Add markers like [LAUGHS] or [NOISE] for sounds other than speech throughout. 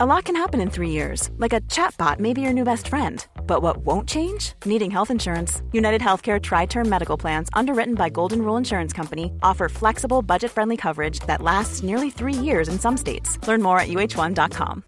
A lot can happen in three years, like a chatbot may be your new best friend. But what won't change? Needing health insurance. United Healthcare Tri Term Medical Plans, underwritten by Golden Rule Insurance Company, offer flexible, budget friendly coverage that lasts nearly three years in some states. Learn more at uh1.com.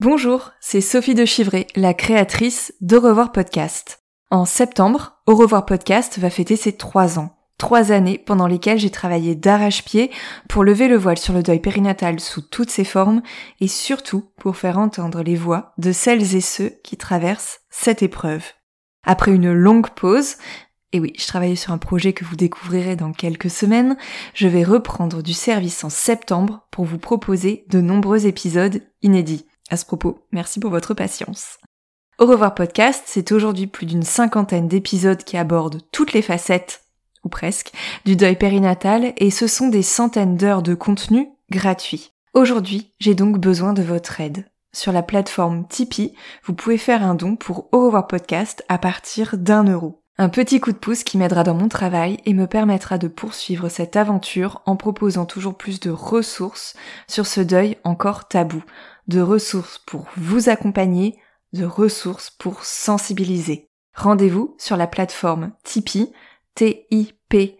Bonjour, c'est Sophie de Chivray, la créatrice d'Au revoir podcast. En septembre, Au revoir podcast va fêter ses trois ans. Trois années pendant lesquelles j'ai travaillé d'arrache-pied pour lever le voile sur le deuil périnatal sous toutes ses formes et surtout pour faire entendre les voix de celles et ceux qui traversent cette épreuve. Après une longue pause, et oui, je travaillais sur un projet que vous découvrirez dans quelques semaines, je vais reprendre du service en septembre pour vous proposer de nombreux épisodes inédits. À ce propos, merci pour votre patience. Au revoir podcast, c'est aujourd'hui plus d'une cinquantaine d'épisodes qui abordent toutes les facettes ou presque, du deuil périnatal et ce sont des centaines d'heures de contenu gratuit. Aujourd'hui, j'ai donc besoin de votre aide. Sur la plateforme Tipeee, vous pouvez faire un don pour Au revoir podcast à partir d'un euro. Un petit coup de pouce qui m'aidera dans mon travail et me permettra de poursuivre cette aventure en proposant toujours plus de ressources sur ce deuil encore tabou. De ressources pour vous accompagner, de ressources pour sensibiliser. Rendez-vous sur la plateforme Tipeee t-i-p-e-e-e.com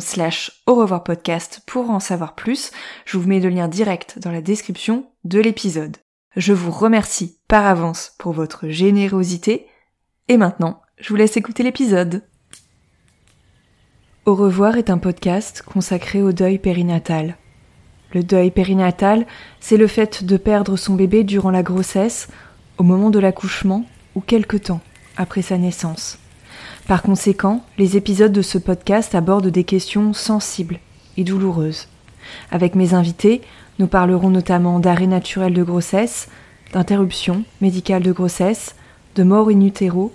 slash au revoir podcast pour en savoir plus. Je vous mets le lien direct dans la description de l'épisode. Je vous remercie par avance pour votre générosité. Et maintenant, je vous laisse écouter l'épisode. Au revoir est un podcast consacré au deuil périnatal. Le deuil périnatal, c'est le fait de perdre son bébé durant la grossesse, au moment de l'accouchement ou quelque temps après sa naissance. Par conséquent, les épisodes de ce podcast abordent des questions sensibles et douloureuses. Avec mes invités, nous parlerons notamment d'arrêt naturel de grossesse, d'interruption médicale de grossesse, de mort in utero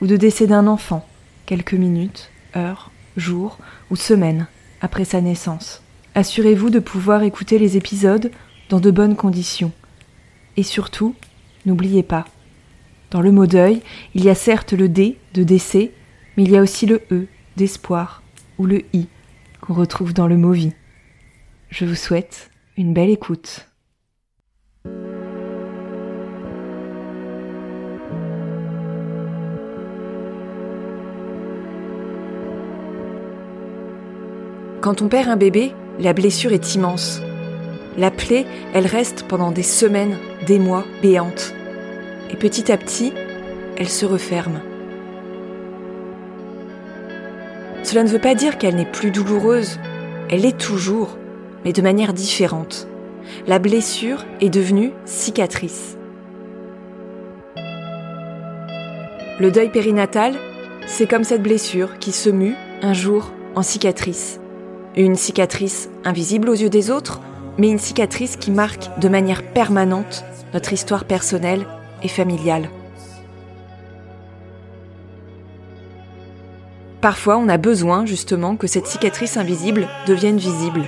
ou de décès d'un enfant, quelques minutes, heures, jours ou semaines après sa naissance. Assurez-vous de pouvoir écouter les épisodes dans de bonnes conditions. Et surtout, n'oubliez pas, dans le mot deuil, il y a certes le D de décès, mais il y a aussi le E d'espoir ou le I qu'on retrouve dans le mot vie. Je vous souhaite une belle écoute. Quand on perd un bébé, la blessure est immense. La plaie, elle reste pendant des semaines, des mois, béante. Et petit à petit, elle se referme. Cela ne veut pas dire qu'elle n'est plus douloureuse, elle est toujours, mais de manière différente. La blessure est devenue cicatrice. Le deuil périnatal, c'est comme cette blessure qui se mue un jour en cicatrice. Une cicatrice invisible aux yeux des autres, mais une cicatrice qui marque de manière permanente notre histoire personnelle et familiale. Parfois, on a besoin justement que cette cicatrice invisible devienne visible.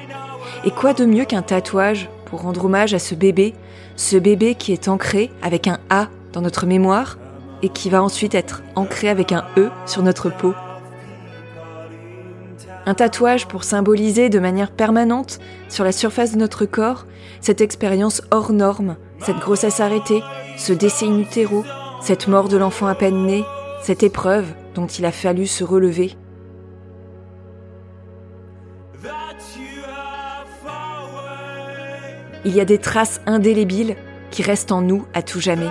Et quoi de mieux qu'un tatouage pour rendre hommage à ce bébé, ce bébé qui est ancré avec un A dans notre mémoire et qui va ensuite être ancré avec un E sur notre peau? Un tatouage pour symboliser de manière permanente sur la surface de notre corps cette expérience hors norme, cette grossesse arrêtée, ce décès in cette mort de l'enfant à peine né, cette épreuve dont il a fallu se relever. Il y a des traces indélébiles qui restent en nous à tout jamais.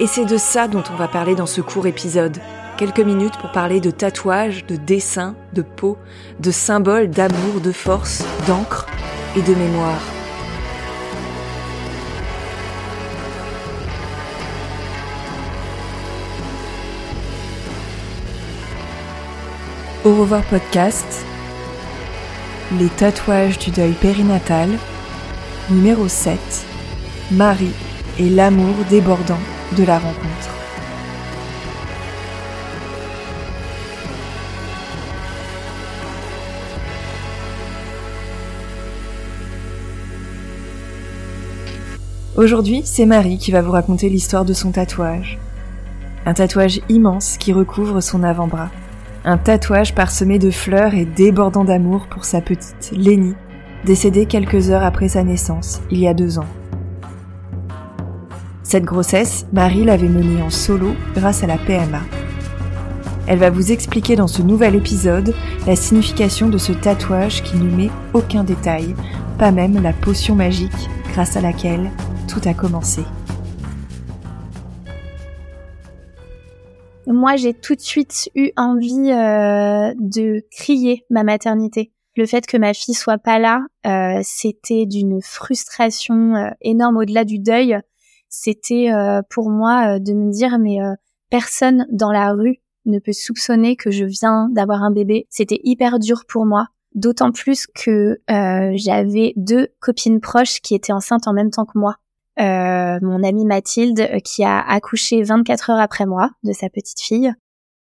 Et c'est de ça dont on va parler dans ce court épisode. Quelques minutes pour parler de tatouages, de dessins, de peau, de symboles d'amour, de force, d'encre et de mémoire. Au revoir podcast, les tatouages du deuil périnatal, numéro 7, Marie et l'amour débordant de la rencontre. Aujourd'hui, c'est Marie qui va vous raconter l'histoire de son tatouage. Un tatouage immense qui recouvre son avant-bras un tatouage parsemé de fleurs et débordant d'amour pour sa petite Lénie, décédée quelques heures après sa naissance, il y a deux ans. Cette grossesse, Marie l'avait menée en solo grâce à la PMA. Elle va vous expliquer dans ce nouvel épisode la signification de ce tatouage qui ne met aucun détail, pas même la potion magique grâce à laquelle tout a commencé. Moi, j'ai tout de suite eu envie euh, de crier ma maternité. Le fait que ma fille soit pas là, euh, c'était d'une frustration euh, énorme au-delà du deuil. C'était pour moi de me dire mais personne dans la rue ne peut soupçonner que je viens d'avoir un bébé. C'était hyper dur pour moi, d'autant plus que euh, j'avais deux copines proches qui étaient enceintes en même temps que moi. Euh, mon amie Mathilde euh, qui a accouché 24 heures après moi de sa petite fille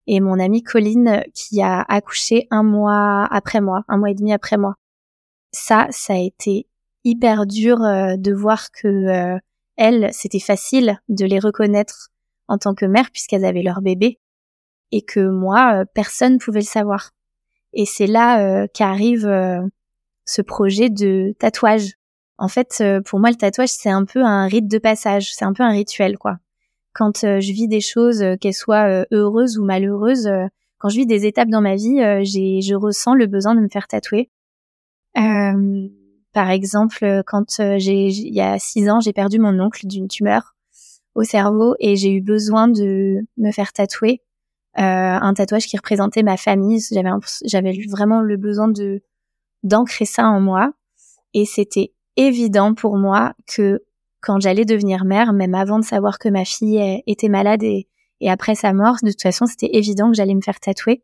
et mon amie Colline qui a accouché un mois après moi, un mois et demi après moi. Ça, ça a été hyper dur de voir que elles, c'était facile de les reconnaître en tant que mère puisqu'elles avaient leur bébé et que moi, euh, personne ne pouvait le savoir. Et c'est là euh, qu'arrive euh, ce projet de tatouage. En fait, pour moi, le tatouage, c'est un peu un rite de passage, c'est un peu un rituel, quoi. Quand je vis des choses, qu'elles soient heureuses ou malheureuses, quand je vis des étapes dans ma vie, j'ai, je ressens le besoin de me faire tatouer. par exemple, quand j'ai, il y a six ans, j'ai perdu mon oncle d'une tumeur au cerveau et j'ai eu besoin de me faire tatouer euh, un tatouage qui représentait ma famille. J'avais j'avais vraiment le besoin de d'ancrer ça en moi et c'était évident pour moi que quand j'allais devenir mère, même avant de savoir que ma fille était malade et, et après sa mort, de toute façon, c'était évident que j'allais me faire tatouer.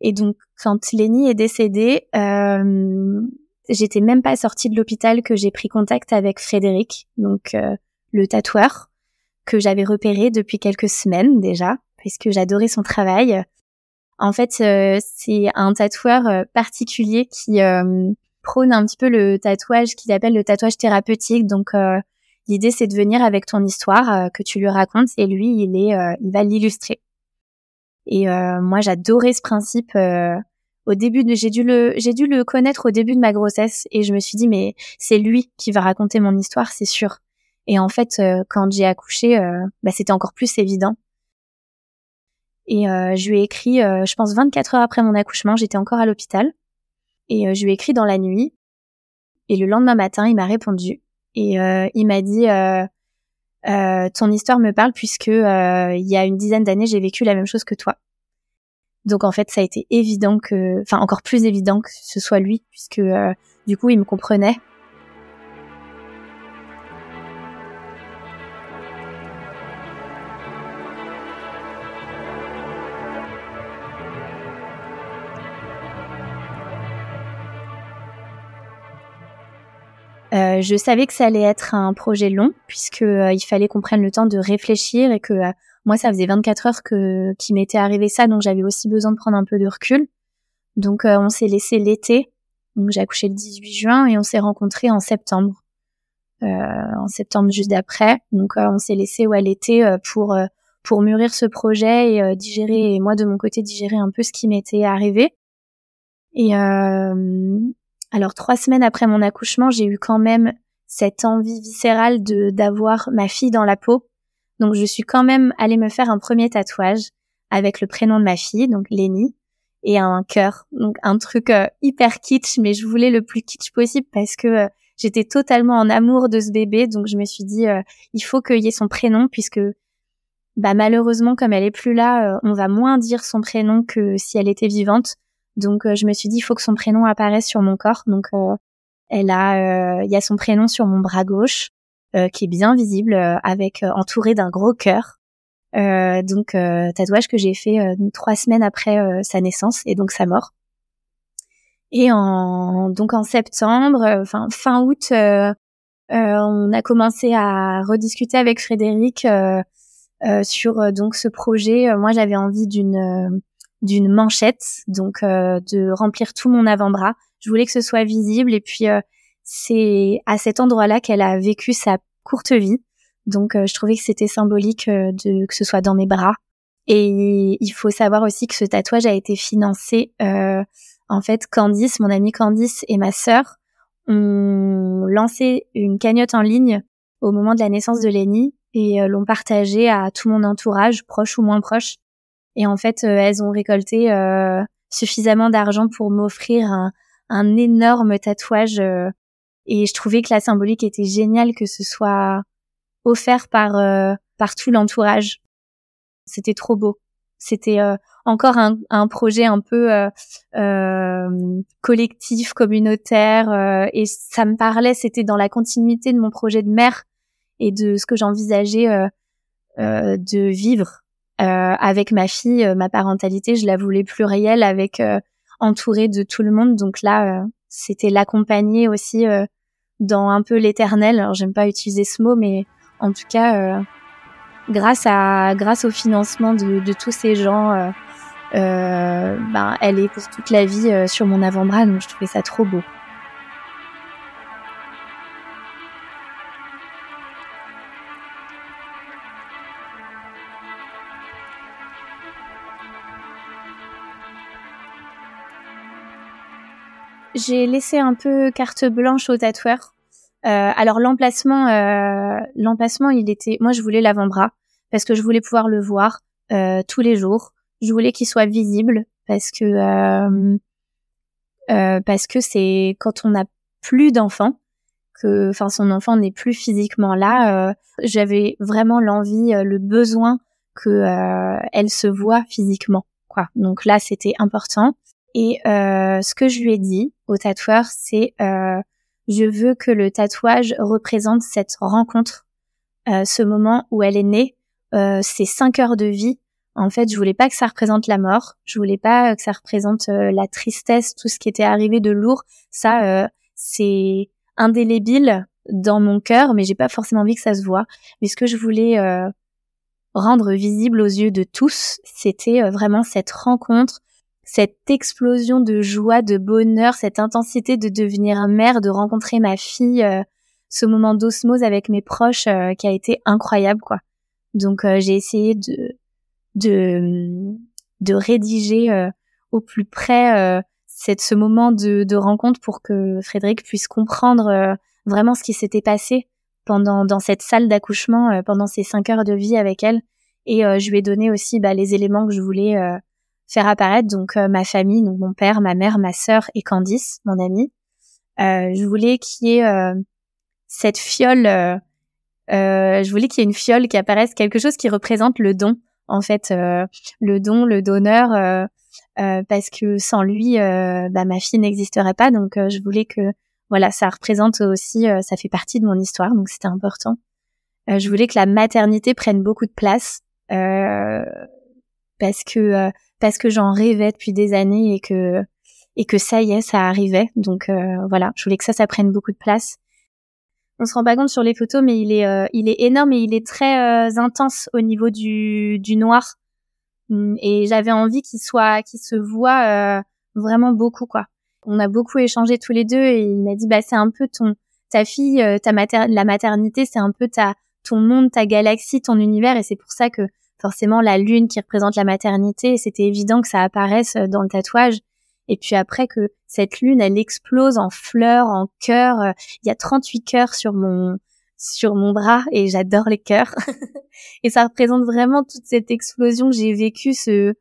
Et donc, quand Lenny est décédée, euh, j'étais même pas sortie de l'hôpital que j'ai pris contact avec Frédéric, donc euh, le tatoueur que j'avais repéré depuis quelques semaines déjà puisque j'adorais son travail. En fait, euh, c'est un tatoueur euh, particulier qui euh, prône un petit peu le tatouage qu'il appelle le tatouage thérapeutique. Donc, l'idée, c'est de venir avec ton histoire que tu lui racontes et lui, il est, il va l'illustrer. Et moi, j'adorais ce principe. au début, j'ai dû le, j'ai dû le connaître au début de ma grossesse et je me suis dit, mais c'est lui qui va raconter mon histoire, c'est sûr. Et en fait, quand j'ai accouché, bah, c'était encore plus évident. Et euh, je lui ai écrit, euh, je pense 24 heures après mon accouchement, j'étais encore à l'hôpital. Et euh, je lui ai écrit dans la nuit. Et le lendemain matin, il m'a répondu. Et il m'a dit, ton histoire me parle puisque il y a une dizaine d'années, j'ai vécu la même chose que toi. Donc en fait, ça a été évident que, enfin encore plus évident que ce soit lui, puisque du coup, il me comprenait je savais que ça allait être un projet long puisque euh, il fallait qu'on prenne le temps de réfléchir et que euh, moi ça faisait 24 heures qu'il m'était arrivé ça donc j'avais aussi besoin de prendre un peu de recul. Donc on s'est laissé l'été. Donc j'ai accouché le 18 juin et on s'est rencontrés en septembre. en septembre juste d'après. Donc on s'est laissé ouais l'été pour pour mûrir ce projet et digérer et moi de mon côté digérer un peu ce qui m'était arrivé. Et alors trois semaines après mon accouchement, j'ai eu quand même cette envie viscérale de d'avoir ma fille dans la peau. Donc je suis quand même allée me faire un premier tatouage avec le prénom de ma fille, donc Lenny, et un cœur. Donc un truc euh, hyper kitsch, mais je voulais le plus kitsch possible parce que euh, j'étais totalement en amour de ce bébé. Donc je me suis dit, euh, il faut qu'il y ait son prénom puisque bah malheureusement comme elle est plus là, on va moins dire son prénom que si elle était vivante. Donc euh, je me suis dit il faut que son prénom apparaisse sur mon corps. Donc euh, elle a euh, il y a son prénom sur mon bras gauche qui est bien visible avec entouré d'un gros cœur. donc tatouage que j'ai fait trois semaines après sa naissance et donc sa mort. Et en donc en septembre, fin août, on a commencé à rediscuter avec Frédéric sur donc ce projet. Moi, j'avais envie d'une d'une manchette, donc euh, de remplir tout mon avant-bras. Je voulais que ce soit visible et puis euh, c'est à cet endroit-là qu'elle a vécu sa courte vie. Donc euh, je trouvais que c'était symbolique de que ce soit dans mes bras. Et il faut savoir aussi que ce tatouage a été financé. en fait, Candice, mon amie Candice et ma sœur ont lancé une cagnotte en ligne au moment de la naissance de Lenny et euh, l'ont partagée à tout mon entourage, proche ou moins proche. Et en fait, euh, elles ont récolté euh, suffisamment d'argent pour m'offrir un, un, énorme tatouage. et je trouvais que la symbolique était géniale que ce soit offert par par tout l'entourage. C'était trop beau. C'était encore un, un, projet un peu euh, euh, collectif, communautaire, euh, et ça me parlait. C'était dans la continuité de mon projet de mère et de ce que j'envisageais de vivre avec ma fille. ma parentalité, je la voulais plurielle, avec entourée de tout le monde. Donc là, c'était l'accompagner aussi dans un peu l'éternel. Alors j'aime pas utiliser ce mot, mais en tout cas grâce à grâce au financement de, tous ces gens euh, ben, elle est pour toute la vie euh, sur mon avant-bras, donc je trouvais ça trop beau. J'ai laissé un peu carte blanche au tatoueur. Euh, alors l'emplacement, euh, l'emplacement, il était, moi je voulais l'avant-bras parce que je voulais pouvoir le voir euh, tous les jours. Je voulais qu'il soit visible parce que euh, euh, parce que c'est quand on n'a plus d'enfants que enfin son enfant n'est plus physiquement là euh, j'avais vraiment l'envie le besoin que elle se voit physiquement quoi. Donc là c'était important. Et ce que je lui ai dit au tatoueur c'est je veux que le tatouage représente cette rencontre ce moment où elle est née ces cinq heures de vie en fait, je voulais pas que ça représente la mort. Je voulais pas que ça représente euh, la tristesse, tout ce qui était arrivé de lourd. Ça, euh, c'est indélébile dans mon cœur, mais j'ai pas forcément envie que ça se voit. Mais ce que je voulais euh, rendre visible aux yeux de tous, c'était vraiment cette rencontre, cette explosion de joie, de bonheur, cette intensité de devenir mère, de rencontrer ma fille, ce moment d'osmose avec mes proches qui a été incroyable, quoi. Donc j'ai essayé de de de rédiger euh, au plus près euh, cette ce moment de, de, rencontre pour que Frédéric puisse comprendre euh, vraiment ce qui s'était passé pendant dans cette salle d'accouchement pendant ces cinq heures de vie avec elle et je lui ai donné aussi bah, les éléments que je voulais faire apparaître donc ma famille donc mon père ma mère ma sœur et Candice mon amie je voulais qu'il y ait cette fiole je voulais qu'il y ait une fiole qui apparaisse quelque chose qui représente le don en fait euh, le don, le donneur, euh, euh, parce que sans lui, bah, ma fille n'existerait pas. Donc je voulais que voilà, ça représente aussi, ça fait partie de mon histoire, donc c'était important. je voulais que la maternité prenne beaucoup de place parce que parce que j'en rêvais depuis des années et que et que ça y est, ça arrivait. Donc voilà, je voulais que ça, ça prenne beaucoup de place on se rend pas compte sur les photos, mais il est, euh, il est énorme et il est très euh, intense au niveau du, du noir. Mm, et j'avais envie qu'il soit, qu'il se voit euh, vraiment beaucoup, quoi. On a beaucoup échangé tous les deux et il m'a dit, bah c'est un peu ton, ta fille, ta la maternité, c'est un peu ta, ton monde, ta galaxie, ton univers, et c'est pour ça que forcément la lune qui représente la maternité, c'était évident que ça apparaisse dans le tatouage et puis après que cette lune, elle explose en fleurs, en cœurs. Euh, il y a 38 cœurs sur mon sur mon bras et j'adore les cœurs. [LAUGHS] et ça représente vraiment toute cette explosion que j'ai vécue, ce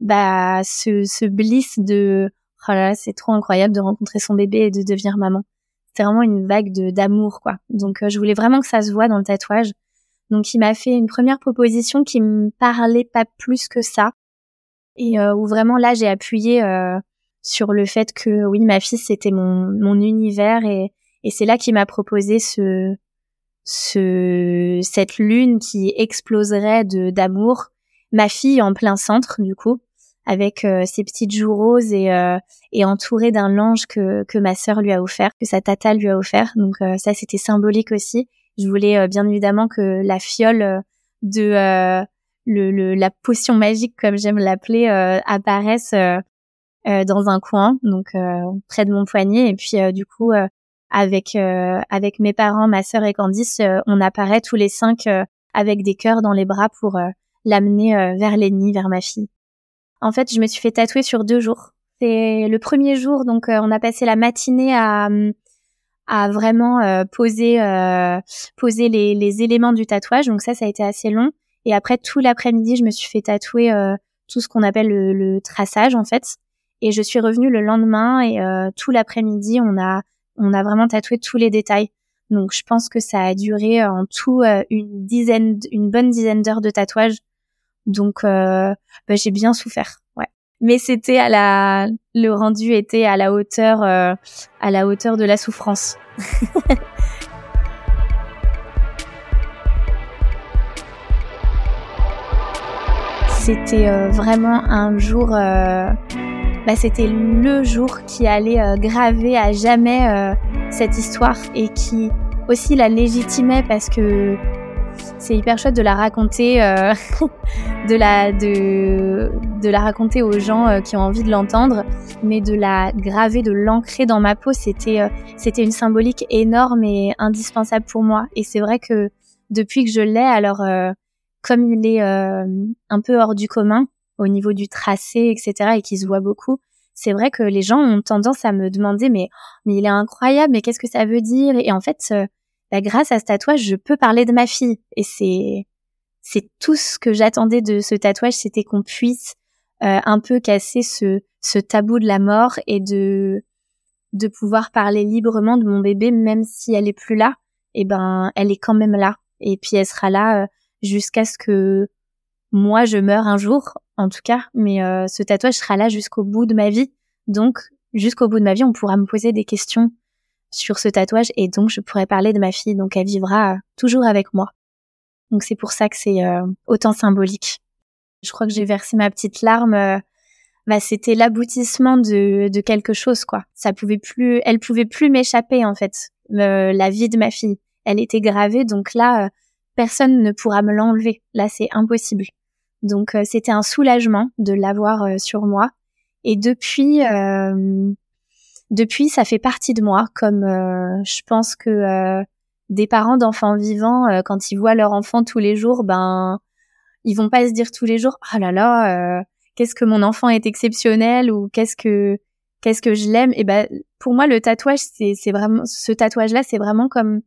bah ce, ce bliss de oh là, c'est trop incroyable de rencontrer son bébé et de devenir maman. C'est vraiment une vague d'amour quoi. Donc euh, je voulais vraiment que ça se voit dans le tatouage. Donc il m'a fait une première proposition qui me parlait pas plus que ça et euh, où vraiment là j'ai appuyé euh, sur le fait que oui, ma fille c'était mon, mon univers et, et c'est là qu'il m'a proposé ce, ce, cette lune qui exploserait d'amour. Ma fille en plein centre du coup, avec euh, ses petites joues roses et, euh, et entourée d'un linge que, que ma sœur lui a offert, que sa tata lui a offert. Donc euh, ça c'était symbolique aussi. Je voulais bien évidemment que la fiole de le, le, la potion magique comme j'aime l'appeler apparaisse euh, dans un coin, donc euh, près de mon poignet. Et puis euh, du coup, avec avec mes parents, ma sœur et Candice, on apparaît tous les cinq avec des cœurs dans les bras pour l'amener vers l'ennemi, vers ma fille. En fait, je me suis fait tatouer sur deux jours. C'est le premier jour, donc on a passé la matinée à à vraiment poser poser les, les éléments du tatouage. Donc ça, ça a été assez long. Et après tout l'après-midi, je me suis fait tatouer tout ce qu'on appelle le, le, traçage en fait. Et je suis revenue le lendemain et tout l'après-midi, on a on a vraiment tatoué tous les détails. Donc je pense que ça a duré en tout une dizaine, une bonne dizaine d'heures de tatouage. Donc bah, j'ai bien souffert. Ouais. Mais c'était à la, le rendu était à la hauteur, à la hauteur de la souffrance. [LAUGHS] c'était vraiment un jour bah, c'était le jour qui allait euh, graver à jamais euh, cette histoire et qui aussi la légitimait parce que c'est hyper chouette de la raconter, euh, [LAUGHS] de la de de la raconter aux gens qui ont envie de l'entendre, mais de la graver, de l'ancrer dans ma peau, c'était c'était une symbolique énorme et indispensable pour moi. Et c'est vrai que depuis que je l'ai, alors comme il est un peu hors du commun, au niveau du tracé, etc., et qui se voit beaucoup, c'est vrai que les gens ont tendance à me demander, mais, mais il est incroyable, mais qu'est-ce que ça veut dire? Et en fait, euh, bah, grâce à ce tatouage, je peux parler de ma fille. Et c'est, c'est tout ce que j'attendais de ce tatouage, c'était qu'on puisse euh, un peu casser ce, ce tabou de la mort et de, de pouvoir parler librement de mon bébé, même si elle est plus là. Et eh ben, elle est quand même là. Et puis elle sera là euh, jusqu'à ce que moi je meure un jour en tout cas, mais euh, ce tatouage sera là jusqu'au bout de ma vie. Donc, jusqu'au bout de ma vie, on pourra me poser des questions sur ce tatouage et donc je pourrai parler de ma fille. Donc, elle vivra toujours avec moi. Donc, c'est pour ça que c'est euh, autant symbolique. Je crois que j'ai versé ma petite larme. Euh, bah, c'était l'aboutissement de, de quelque chose, quoi. Ça pouvait plus, elle pouvait plus m'échapper en fait. la vie de ma fille, elle était gravée, donc là, personne ne pourra me l'enlever. Là, c'est impossible. Donc euh, c'était un soulagement de l'avoir euh, sur moi. Et depuis, euh, depuis, ça fait partie de moi. Comme je pense que des parents d'enfants vivants, quand ils voient leur enfant tous les jours, ben ils vont pas se dire tous les jours, oh là là, qu'est-ce que mon enfant est exceptionnel ou qu'est-ce que qu'est-ce que je l'aime? Et ben pour moi le tatouage, c'est vraiment ce tatouage là, c'est vraiment comme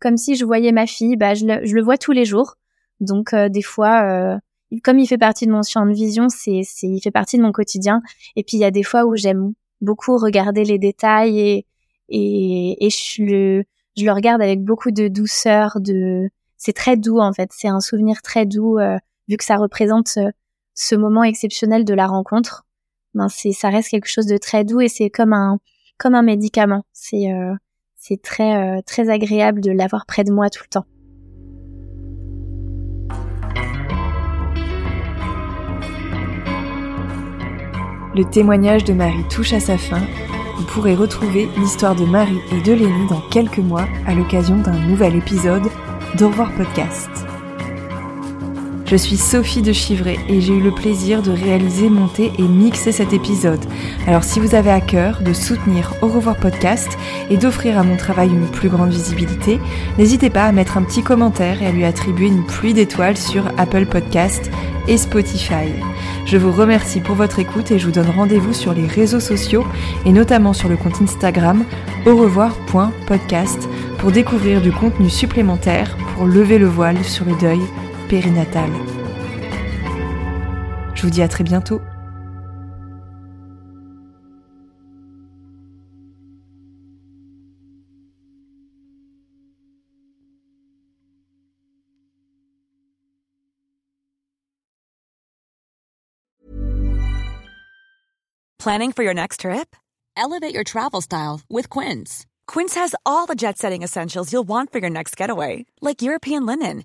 comme si je voyais ma fille. Bah je le, je le vois tous les jours. Donc des fois comme il fait partie de mon champ de vision, c'est, c'est, il fait partie de mon quotidien. Et puis il y a des fois où j'aime beaucoup regarder les détails et et, je le je le regarde avec beaucoup de douceur. De c'est très doux en fait. C'est un souvenir très doux euh, vu que ça représente euh, ce moment exceptionnel de la rencontre. Ben c'est ça reste quelque chose de très doux et c'est comme un comme un médicament. C'est euh, c'est très très agréable de l'avoir près de moi tout le temps. Le témoignage de Marie touche à sa fin. Vous pourrez retrouver l'histoire de Marie et de Lénie dans quelques mois à l'occasion d'un nouvel épisode d'Au revoir podcast. Je suis Sophie de Chivray et j'ai eu le plaisir de réaliser, monter et mixer cet épisode. Alors si vous avez à cœur de soutenir Au revoir podcast et d'offrir à mon travail une plus grande visibilité, n'hésitez pas à mettre un petit commentaire et à lui attribuer une pluie d'étoiles sur Apple Podcast et Spotify. Je vous remercie pour votre écoute et je vous donne rendez-vous sur les réseaux sociaux et notamment sur le compte Instagram au revoir.podcast pour découvrir du contenu supplémentaire pour lever le voile sur le deuil périnatal. Je vous dis à très bientôt. Planning for your next trip? Elevate your travel style with Quince. Quince has all the jet setting essentials you'll want for your next getaway, like European linen,